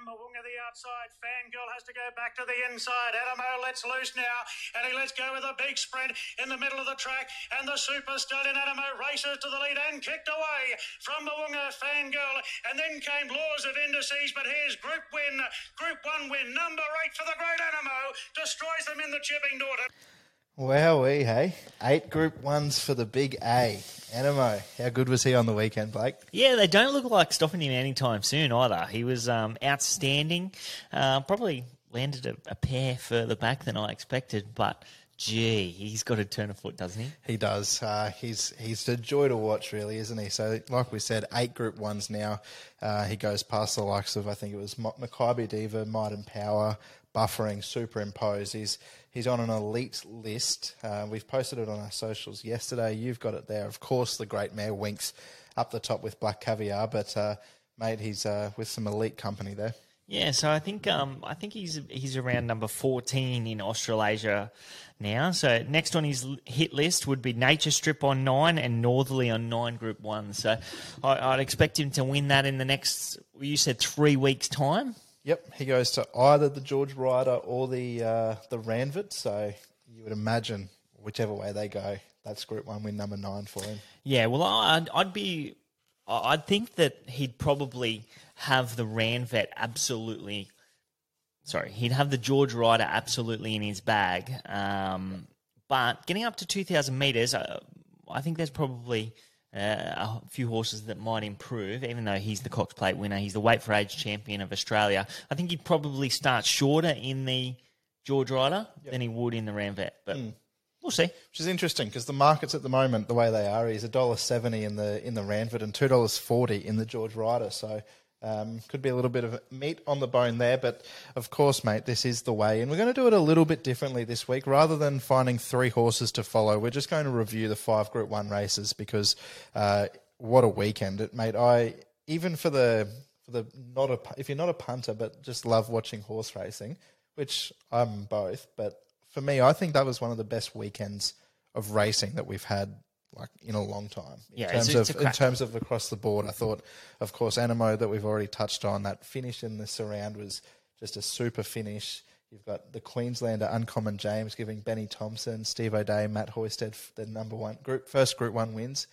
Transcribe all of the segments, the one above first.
Mo'unga the outside. Fangirl has to go back to the inside. Anamoe lets loose now. And he lets go with a big sprint in the middle of the track. And the super stallion Anamoe races to the lead and kicked away from Mo'unga Fangirl. And then came Laws of Indices. But here's Group Win. Group 1 win. Number 8 for the Great Anamoe. Destroys them in the Chipping Norton. Wowee, hey. Eight group ones for the big A. Anamoe, how good was he on the weekend, Blake? Yeah, they don't look like stopping him anytime soon either. He was um, outstanding. Uh, probably landed a, a pair further back than I expected, but gee, he's got to turn a foot, doesn't he? He does. Uh, he's he's a joy to watch, really, isn't he? So, like we said, eight Group Ones now. Uh, he goes past the likes of I think it was Makybe Diva, Might and Power, Buffering, Superimpose. He's he's on an elite list. Uh, we've posted it on our socials yesterday. You've got it there. Of course, the great mare Winks up the top with Black Caviar, but uh, mate, he's uh, with some elite company there. Yeah, so I think um, I think he's he's around number fourteen in Australasia now. So next on his hit list would be Nature Strip on nine and Northerly on nine Group One. So I, would expect him to win that in the next. You said three weeks' time. Yep, he goes to either the George Ryder or the uh, the Ranvet. So you would imagine whichever way they go, that's Group One win number nine for him. Yeah, well, I'd, I'd be, I'd think that he'd probably have the Ranvet absolutely. Sorry, he'd have the George Ryder absolutely in his bag. Um, but getting up to two thousand meters, uh, I think there's probably uh, a few horses that might improve, even though he's the Cox Plate winner. He's the weight for age champion of Australia. I think he'd probably start shorter in the George Ryder yep. than he would in the Ranvet. But mm. we'll see. Which is interesting because the markets at the moment, the way they are, is a dollar seventy in the in the Ranvet and two dollars forty in the George Ryder. So um, could be a little bit of meat on the bone there, but of course, mate, this is the way. And we're going to do it a little bit differently this week. Rather than finding three horses to follow, we're just going to review the five Group 1 races because uh, what a weekend it made. I, even for the, for the not a, if you're not a punter, but just love watching horse racing, which I'm both, but for me, I think that was one of the best weekends of racing that we've had like in a long time. In yeah, terms it's, of in terms of across the board, I thought, of course, Animo that we've already touched on. That finish in the surround was just a super finish. You've got the Queenslander Uncommon James giving Benny Thompson, Steve O'Dea, Matt Hoysted the number one group first Group One wins.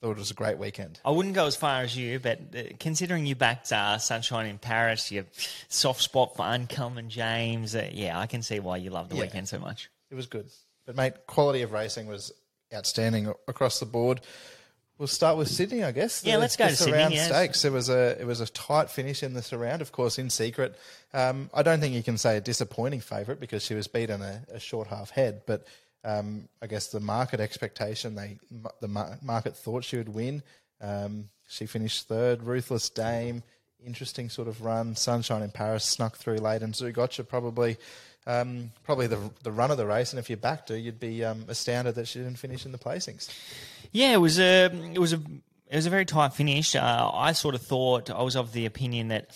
Thought it was a great weekend. I wouldn't go as far as you, but uh, considering you backed uh, Sunshine in Paris, your soft spot for Uncommon James, uh, yeah, I can see why you love the yeah, weekend so much. It was good, but mate, quality of racing was outstanding across the board. We'll start with Sydney, I guess. The, yeah, let's go to Sydney. Yes. Stakes. It was a it was a tight finish in the surround, of course, in secret. Um, I don't think you can say a disappointing favourite because she was beaten a, a short half head, but um, I guess the market expectation they the market thought she would win. Um, she finished third. Ruthless Dame, interesting sort of run. Sunshine in Paris snuck through late, and Zougotcha probably um, probably the the run of the race. And if you backed her, you'd be um, astounded that she didn't finish in the placings. Yeah, it was a it was a it was a very tight finish. Uh, I sort of thought I was of the opinion that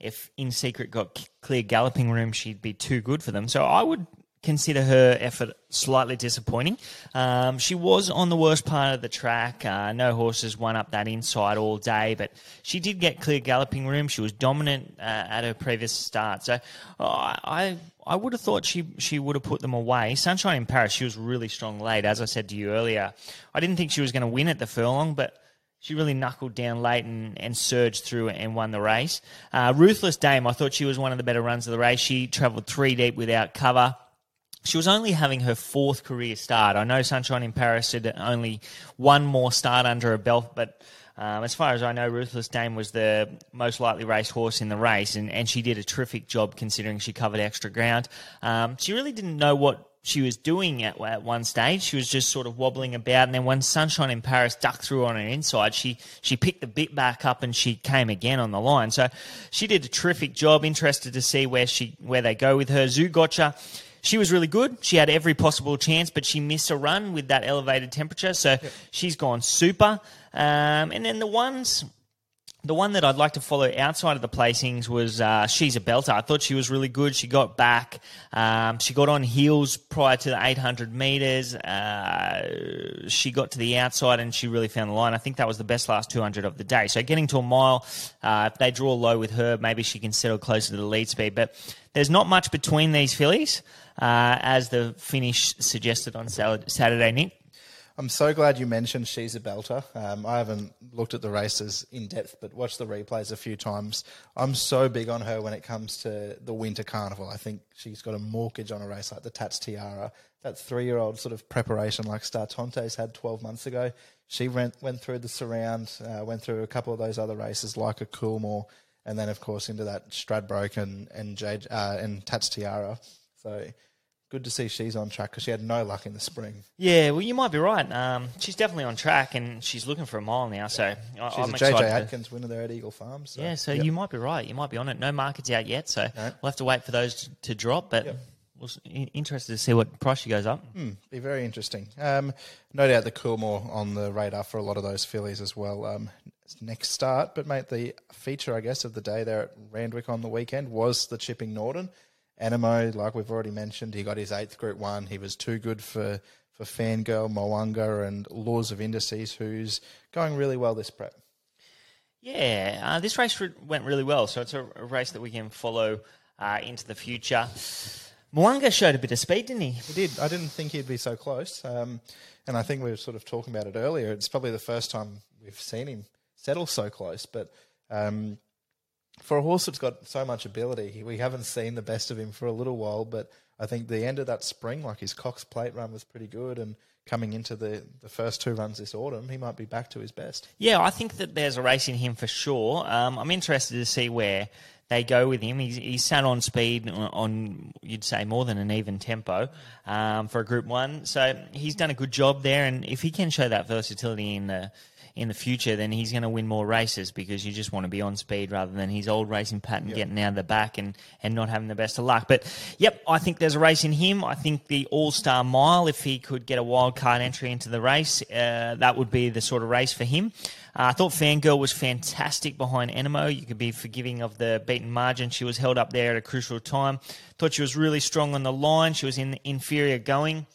if In Secret got clear galloping room, she'd be too good for them. So I would consider her effort slightly disappointing. Um, she was on the worst part of the track. Uh, no horses won up that inside all day, but she did get clear galloping room. She was dominant uh, at her previous start. So uh, I I would have thought she she would have put them away. Sunshine in Paris, she was really strong late. As I said to you earlier, I didn't think she was going to win at the furlong, but she really knuckled down late and, and surged through and won the race. Uh, Ruthless Dame, I thought she was one of the better runs of the race. She travelled three deep without cover. She was only having her fourth career start. I know Sunshine in Paris had only one more start under her belt, but um, as far as I know, Ruthless Dame was the most likely race horse in the race, and, and she did a terrific job considering she covered extra ground. Um, she really didn't know what she was doing at, at one stage. She was just sort of wobbling about, and then when Sunshine in Paris ducked through on her inside, she she picked the bit back up and she came again on the line. So she did a terrific job. Interested to see where she where they go with her. Zougotcha she was really good. She had every possible chance, but she missed a run with that elevated temperature. So she's gone super. Um, and then the ones The one that I'd like to follow outside of the placings was uh, She's a Belter. I thought she was really good. She got back. Um, she got on heels prior to the 800 metres. Uh, she got to the outside and she really found the line. I think that was the best last 200 of the day. So getting to a mile, uh, if they draw low with her, maybe she can settle closer to the lead speed. But there's not much between these fillies, uh, as the finish suggested on Saturday, Nick. I'm so glad you mentioned she's a belter. Um, I haven't looked at the races in depth, but watched the replays a few times. I'm so big on her when it comes to the Winter Carnival. I think she's got a mortgage on a race like the Tatts Tiara. That three year old sort of preparation like Startontes had 12 months ago. She went, went through the surround, uh, went through a couple of those other races like a Coolmore, and then, of course, into that Stradbroke and, and, uh, and Tatts Tiara. So good to see she's on track because she had no luck in the spring. Yeah, well, you might be right. Um, she's definitely on track, and she's looking for a mile now. So she's I'm a JJ Atkins to... winner there at Eagle Farm. So. Yeah, so yep. you might be right. You might be on it. No markets out yet, so no. we'll have to wait for those to, to drop. But yep. we're interested to see what price she goes up. Mm, be very interesting. Um, no doubt the Coolmore on the radar for a lot of those fillies as well. Um, next start, but mate, the feature I guess of the day there at Randwick on the weekend was the Chipping Norton. Anamoe, like we've already mentioned, he got his eighth Group One. He was too good for for Fangirl, Mo'unga, and Laws of Indices, who's going really well this prep. Yeah, uh, this race went really well, so it's a, a race that we can follow uh, into the future. Mo'unga showed a bit of speed, didn't he? He did. I didn't think he'd be so close, um, and I think we were sort of talking about it earlier. It's probably the first time we've seen him settle so close, but um, for a horse that's got so much ability, we haven't seen the best of him for a little while. But I think the end of that spring, like his Cox Plate run, was pretty good, and coming into the, the first two runs this autumn, he might be back to his best. Yeah, I think that there's a race in him for sure. Um, I'm interested to see where they go with him. He's, he's sat on speed on, you'd say, more than an even tempo um, for a Group One. So he's done a good job there, and if he can show that versatility in the in the future, then he's going to win more races because you just want to be on speed rather than his old racing pattern yep. getting out of the back and, and not having the best of luck. But yep, I think there's a race in him. I think the All Star Mile, if he could get a wild card entry into the race, uh, that would be the sort of race for him. Uh, I thought Fangirl was fantastic behind Anamoe. You could be forgiving of the beaten margin. She was held up there at a crucial time. Thought she was really strong on the line. She was in inferior going.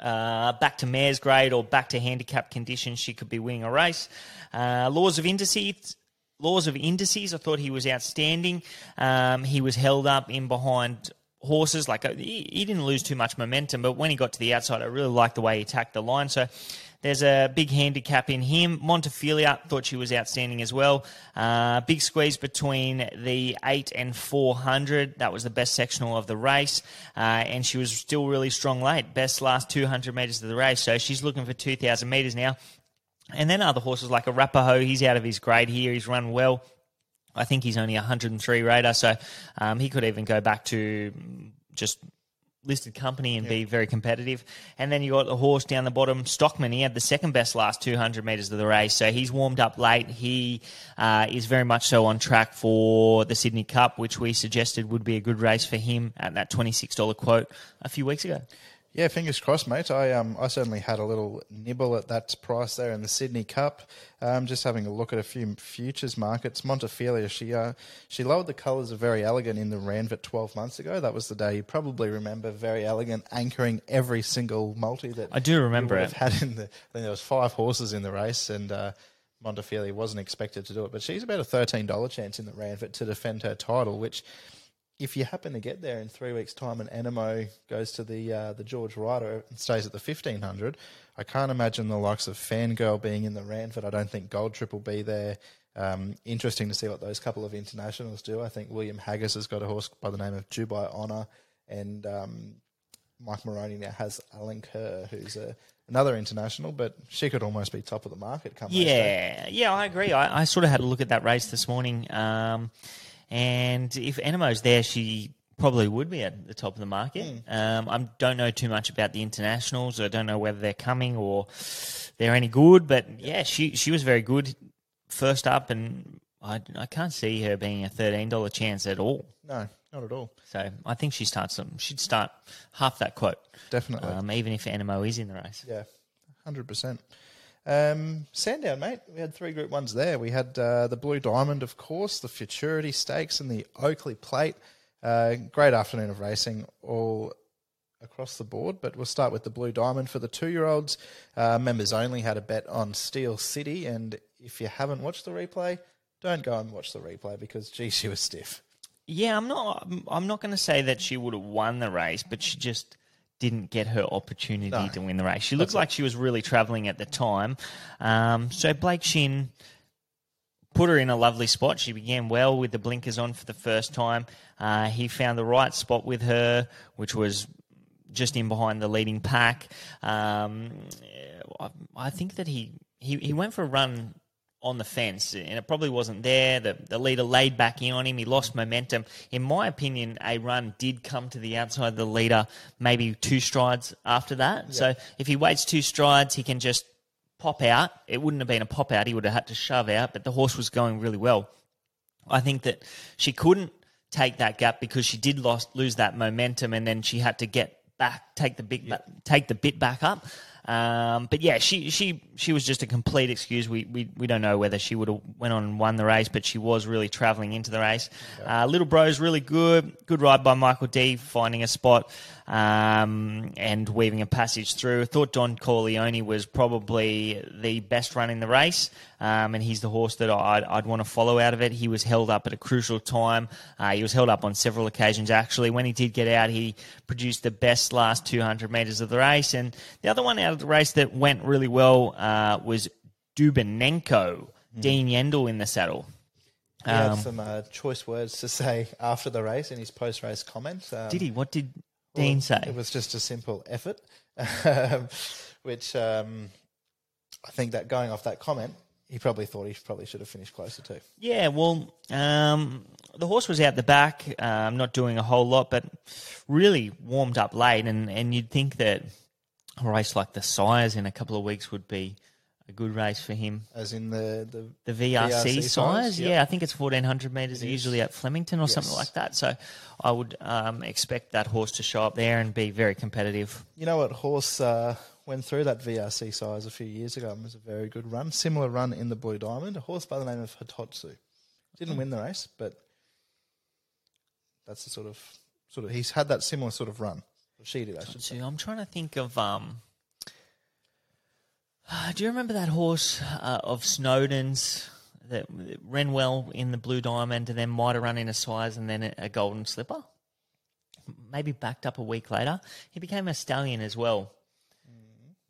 Uh, back to mare's grade or back to handicap conditions, she could be winning a race. Uh, laws of indices. Laws of indices. I thought he was outstanding. Um, he was held up in behind horses. Like uh, he, he, didn't lose too much momentum, but when he got to the outside, I really liked the way he attacked the line. So there's a big handicap in him. Montefilia thought she was outstanding as well. Uh, big squeeze between the 8 and 400. That was the best sectional of the race. Uh, and she was still really strong late. Best last 200 metres of the race. So she's looking for 2,000 metres now. And then other horses like Arapaho, he's out of his grade here. He's run well. I think he's only 103 rater, so um, he could even go back to just listed company and be very competitive. And then you got the horse down the bottom, Stockman. He had the second best last 200 metres of the race, so he's warmed up late. He uh, is very much so on track for the Sydney Cup, which we suggested would be a good race for him at that $26 quote a few weeks ago. Yeah, fingers crossed, mate. I um I certainly had a little nibble at that price there in the Sydney Cup. Um, just having a look at a few futures markets. Montefilia, she uh, she lowered the colours of Verry Elegant in the Ranvet 12 months ago. That was the day you probably remember Verry Elegant anchoring every single multi that I do remember it. Had in the, I think there was five horses in the race and. Uh, Montefilia wasn't expected to do it, but she's about a thirteen dollar chance in the Ranvet to defend her title, which if you happen to get there in three weeks' time and Anamoe goes to the uh, the George Ryder and stays at the fifteen hundred, I can't imagine the likes of Fangirl being in the Ranvet. I don't think Gold Trip will be there. Um, interesting to see what those couple of internationals do. I think William Haggas has got a horse by the name of Dubai Honor, and um, Mike Moroney now has Alenquer, who's a, another international, but she could almost be top of the market. Come yeah, yeah, I agree. I, I, sort of had a look at that race this morning. Um, and if Anamoe's there, she probably would be at the top of the market. Mm. Um, I don't know too much about the internationals. I don't know whether they're coming or they're any good. But yeah, she she was very good first up, and I, I can't see her being a thirteen dollar chance at all. No, not at all. So I think she starts some. She'd start half that quote definitely, um, even if Anamoe is in the race. Yeah, hundred percent. Um, Sandown, mate. We had three Group Ones there. We had uh, the Blue Diamond, of course, the Futurity Stakes, and the Oakley Plate. Uh, great afternoon of racing, all across the board. But we'll start with the Blue Diamond for the two-year-olds. Uh, members only had a bet on Steel City, and if you haven't watched the replay, don't go and watch the replay because, gee, she was stiff. Yeah, I'm not. I'm- I'm not going to say that she would have won the race, but she just didn't get her opportunity No. to win the race. She looked like she was really travelling at the time. Um, so Blake Shin put her in a lovely spot. She began well with the blinkers on for the first time. Uh, he found the right spot with her, which was just in behind the leading pack. Um, I, I think that he, he he went for a run on the fence, and it probably wasn't there. The, the leader laid back in on him. He lost momentum. In my opinion, a run did come to the outside of the leader, maybe two strides after that. So if he waits two strides, he can just pop out. It wouldn't have been a pop out. He would have had to shove out, but the horse was going really well. I think that she couldn't take that gap because she did lost, lose that momentum, and then she had to get back, take the big, ba- take the bit back up. Um, but yeah, she she she was just a complete excuse. We we, we don't know whether she would have went on and won the race, but she was really travelling into the race. Uh, Little Bro's really good. Good ride by Michael Dee, finding a spot um, and weaving a passage through. I thought Don Corleone was probably the best run in the race, um, and he's the horse that I'd, I'd want to follow out of it. He was held up at a crucial time. Uh, he was held up on several occasions, actually. When he did get out, he produced the best last 200 metres of the race. And the other one out of the race that went really well uh, was Dubinenko, Dean Yendall in the saddle. He had Um, some uh, choice words to say after the race in his post-race comment. Um, Did he? What did Dean say? It was just a simple effort, um, which um, I think that going off that comment, he probably thought he probably should have finished closer to. Yeah, well, um, the horse was out the back, um, not doing a whole lot, but really warmed up late, and, and you'd think that a race like the Sires in a couple of weeks would be a good race for him. As in the the, The VRC, VRC Sires, Sires, yep. yeah, I think it's 1400 metres, It is. usually at Flemington or something like that. So I would um, expect that horse to show up there and be very competitive. You know what horse uh, went through that VRC Sires a few years ago and was a very good run. Similar run in the Blue Diamond. A horse by the name of Hitotsu. Didn't win the race, but that's the sort of sort of he's had that similar sort of run. Did, I should say. I'm trying to think of. Um, do you remember that horse uh, of Snowden's that ran well in the Blue Diamond and then might have run in a Sires and then a, Golden Slipper? Maybe backed up a week later. He became a stallion as well.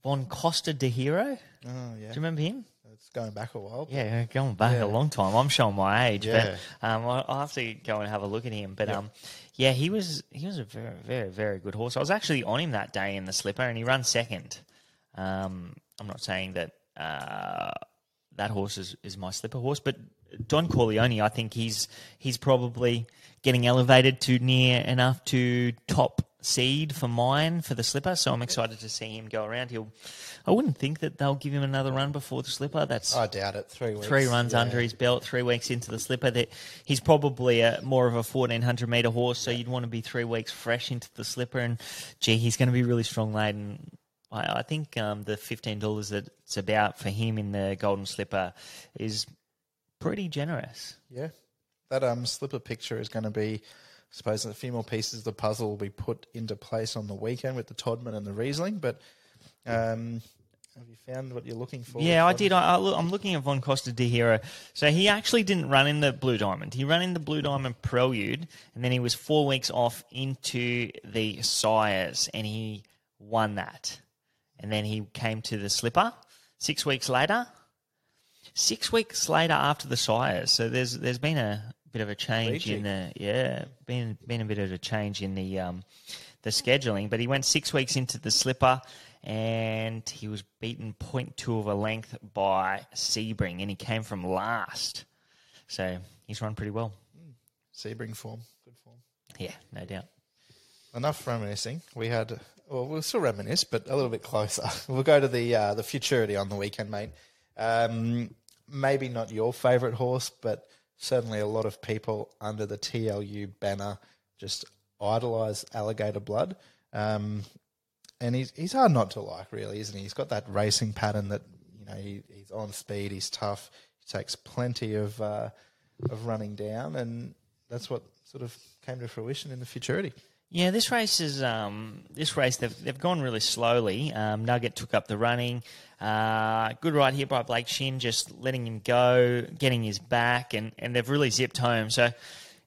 Von Costa de Hero. Oh yeah, Do you remember him? It's going back a while. Yeah, going back Yeah. a long time. I'm showing my age, Yeah. but um, I'll I'll have to go and have a look at him. But um, yeah, he was he was a very very very good horse. I was actually on him that day in the slipper, and he ran second. Um, I'm not saying that uh, that horse is, is my slipper horse, but Don Corleone, I think he's he's probably getting elevated to near enough to top seed for mine for the slipper. So I'm excited to see him go around. He'll. I wouldn't think that they'll give him another run before the slipper. That's I doubt it. Three weeks. three runs yeah. under his belt, three weeks into the slipper. That he's probably a, more of a fourteen hundred meter horse, so you'd want to be three weeks fresh into the slipper. And gee, he's going to be really strong laden. I, I think um, the fifteen dollars that it's about for him in the golden slipper is pretty generous. Yeah, that um slipper picture is going to be. I suppose a few more pieces of the puzzle will be put into place on the weekend with the Todman and the Riesling. But um, have you found what you're looking for? Yeah, I did. I, I look, I'm looking at Von Costa de Hero. So he actually didn't run in the Blue Diamond. He ran in the Blue Diamond Prelude, and then he was four weeks off into the Sires, and he won that. And then he came to the Slipper six weeks later. Six weeks later after the Sires, so there's there's been a bit of a change in the yeah, been been a bit of a change in the um, the scheduling. But he went six weeks into the Slipper, and he was beaten 0.2 of a length by Sebring, and he came from last. So he's run pretty well. Sebring form, good form. Yeah, no doubt. Enough reminiscing. We had, well, we'll still reminisce, but a little bit closer. We'll go to the uh, the futurity on the weekend, mate. Um, maybe not your favourite horse, but certainly a lot of people under the TLU banner just idolise Alligator Blood. Um, and he's he's hard not to like, really, isn't he? He's got that racing pattern that you know, he, he's on speed, he's tough, he takes plenty of uh, of running down, and that's what sort of came to fruition in the futurity. Yeah, this race is um, this race they've they've gone really slowly. Um, Nugget took up the running. Uh, good ride here by Blake Shin, just letting him go, getting his back, and, and they've really zipped home. So,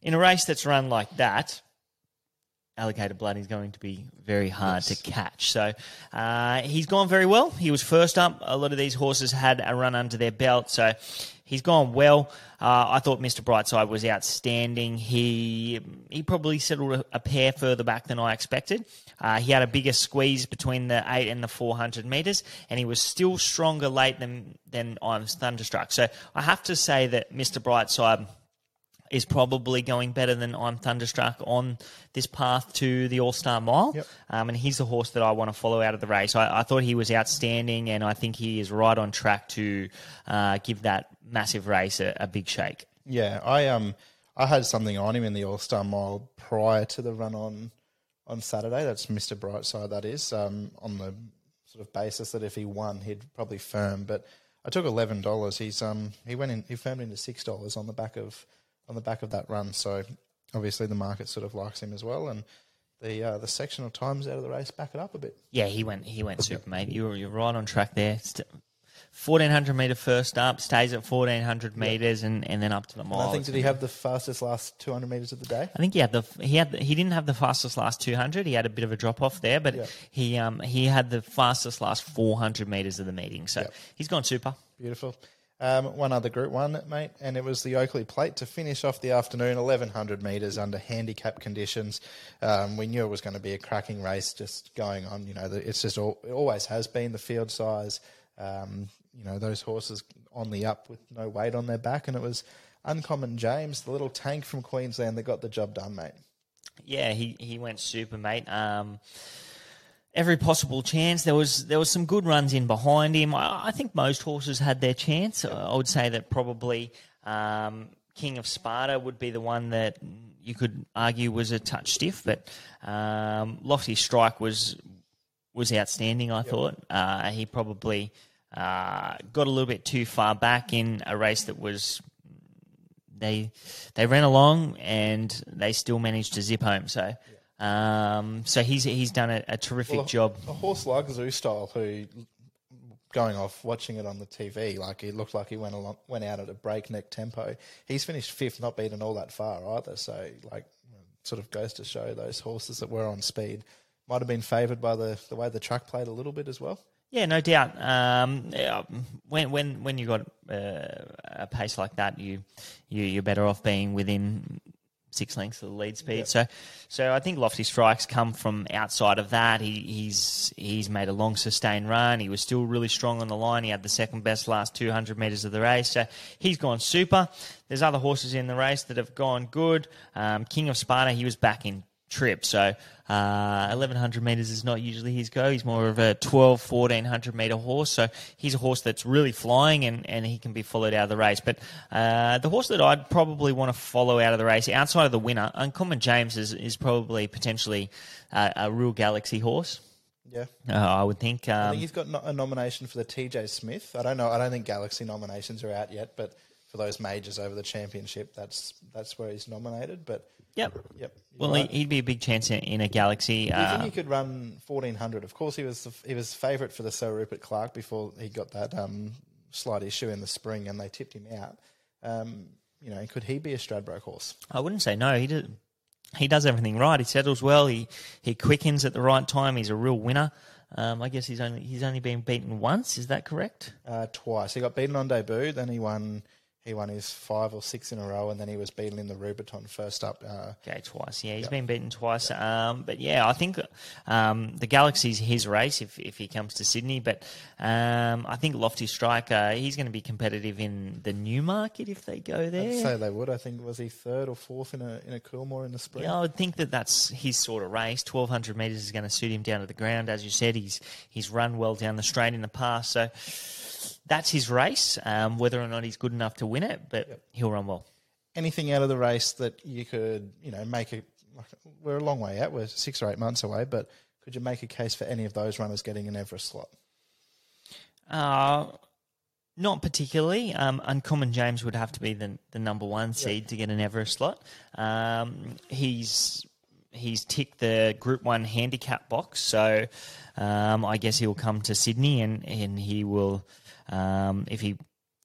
in a race that's run like that, Alligator Blood is going to be very hard Yes. to catch. So uh, he's gone very well. He was first up. A lot of these horses had a run under their belt, so he's gone well. Uh, I thought Mr. Brightside was outstanding. He he probably settled a, a pair further back than I expected. Uh, he had a bigger squeeze between the eight and the four hundred meters, and he was still stronger late than than I was thunderstruck. So I have to say that Mr. Brightside is probably going better than I'm Thunderstruck on this path to the All Star Mile. Yep. Um, and he's the horse that I want to follow out of the race. I, I thought he was outstanding, and I think he is right on track to uh, give that massive race a, a big shake. Yeah, I um I had something on him in the All Star Mile prior to the run on on Saturday. That's Mister Brightside. That is um on the sort of basis that if he won, he'd probably firm. But I took eleven dollars. He's um he went in he firmed into six dollars on the back of on the back of that run. So obviously the market sort of likes him as well, and the uh, the sectional times out of the race back it up a bit. Yeah, he went. He went super, mate. You're you're right on track there. Fourteen hundred meter first up, stays at fourteen hundred meters, and, and then up to the mile. And I think did he have the fastest last two hundred meters of the day? I think he had the he had the, he didn't have the fastest last 200. He had a bit of a drop off there, but Yeah. he um he had the fastest last 400 meters of the meeting. So Yep. he's gone super. Beautiful. Um, one other Group One, mate, and it was the Oakley Plate to finish off the afternoon, eleven hundred meters under handicap conditions. Um, we knew it was going to be a cracking race, just going on. You know, it's just all, it always has been the field size. Um, you know, those horses on the up with no weight on their back, and it was Uncommon James, the little tank from Queensland, that got the job done, mate. Yeah, he he went super, mate. Um, every possible chance. There was there was some good runs in behind him. I, I think most horses had their chance. I would say that probably um, King of Sparta would be the one that you could argue was a touch stiff, but um, Lofty Strike was was outstanding. I thought uh, he probably uh, got a little bit too far back in a race that was they they ran along and they still managed to zip home. So um, so he's he's done a, a terrific Well, a- job. A horse like Zoustyle, who going off watching it on the TV, like it looked like he went along, went out at a breakneck tempo. He's finished fifth, not beaten all that far either. So, like, sort of goes to show those horses that were on speed might have been favoured by the the way the track played a little bit as well. Yeah, no doubt. Um, yeah, when when when you got uh, a pace like that, you, you you're better off being within six lengths of the lead speed. So, so I think Lofty Strikes come from outside of that. He, he's he's made a long sustained run. He was still really strong on the line. He had the second best last 200 metres of the race. So he's gone super. There's other horses in the race that have gone good. Um, King of Sparta, he was back in trip. So uh, 1100 metres is not usually his go. He's more of a 12, 1400 metre horse. So he's a horse that's really flying and, and he can be followed out of the race. But uh, the horse that I'd probably want to follow out of the race, outside of the winner, Uncommon James is, is probably potentially uh, a real galaxy horse. Yeah, Uh, I would think. I Um, think he's got a nomination for the TJ Smith. I don't know. I don't think Galaxy nominations are out yet, but for those majors over the championship, that's that's where he's nominated. But yep. yep, Well, right. he'd be a big chance in, in a galaxy. Do you think Uh, he could run fourteen hundred? Of course, he was the, he was favourite for the Sir Rupert Clarke before he got that um, slight issue in the spring, and they tipped him out. Um, you know, could he be a Stradbroke horse? I wouldn't say no. He did. He does everything right. He settles well. He he quickens at the right time. He's a real winner. Um, I guess he's only he's only been beaten once. Is that correct? Uh, twice. He got beaten on debut, then he won. He won his five or six in a row, and then he was beaten in the Rubiton first up. Uh, Okay, twice. Yeah, he's been beaten twice. Um, but yeah, I think um, the Galaxy's his race if if he comes to Sydney. But um, I think Lofty Strike, uh, he's going to be competitive in the Newmarket if they go I'd there. say they would. I think was he third or fourth in a in a Coolmore in the spring. Yeah, I would think that that's his sort of race. Twelve hundred meters is going to suit him down to the ground, as you said. He's he's run well down the straight in the past, so that's his race. Um, whether or not he's good enough to win it, but he'll run well. Anything out of the race that you could, you know, make a. We're a long way out. We're six or eight months away, but could you make a case for any of those runners getting an Everest slot? Uh, Not particularly. Um, Uncommon James would have to be the the number one seed to get an Everest slot. Um, he's he's ticked the Group One handicap box, so um, I guess he'll come to Sydney and and he will um, if he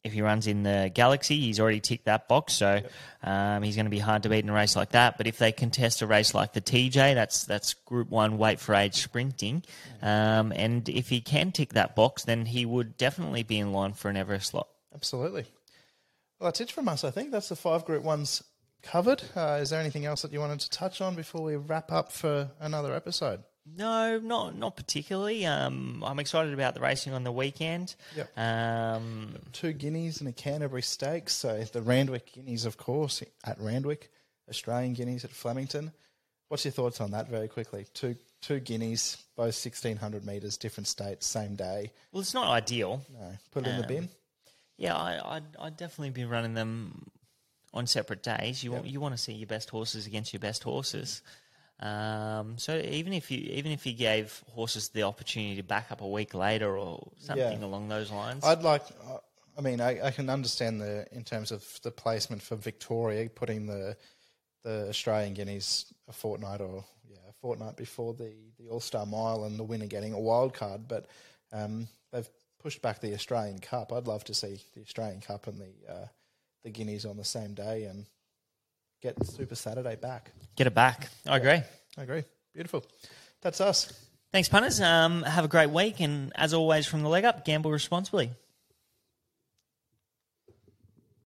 if he runs in the Galaxy, he's already ticked that box, so um, he's going to be hard to beat in a race like that. But if they contest a race like the TJ, that's that's Group One weight for age sprinting, um, and if he can tick that box, then he would definitely be in line for an Everest slot. Absolutely. Well, that's it from us. I think that's the five Group Ones covered. Uh, is there anything else that you wanted to touch on before we wrap up for another episode? No, not not particularly. Um, I'm excited about the racing on the weekend. Yep. Um, Two Guineas and a Canterbury Stakes. So the Randwick Guineas, of course, at Randwick. Australian Guineas at Flemington. What's your thoughts on that? Very quickly. Two two Guineas, both sixteen hundred meters, different states, same day. well, it's not ideal. No, put it in the bin. Yeah, I, I'd, I'd definitely be running them on separate days. You want you want to see your best horses against your best horses. Um, so even if you even if you gave horses the opportunity to back up a week later or something Yeah. along those lines, I'd like. I mean, I, I can understand the in terms of the placement for Victoria putting the the Australian Guineas a fortnight or yeah a fortnight before the the All Star Mile and the winner getting a wild card, but um, they've pushed back the Australian Cup. I'd love to see the Australian Cup and the uh, the Guineas on the same day and get Super Saturday back. get it back. I agree. I agree. Beautiful. That's us. Thanks, punters. Um, have a great week, and as always, from the leg up, gamble responsibly.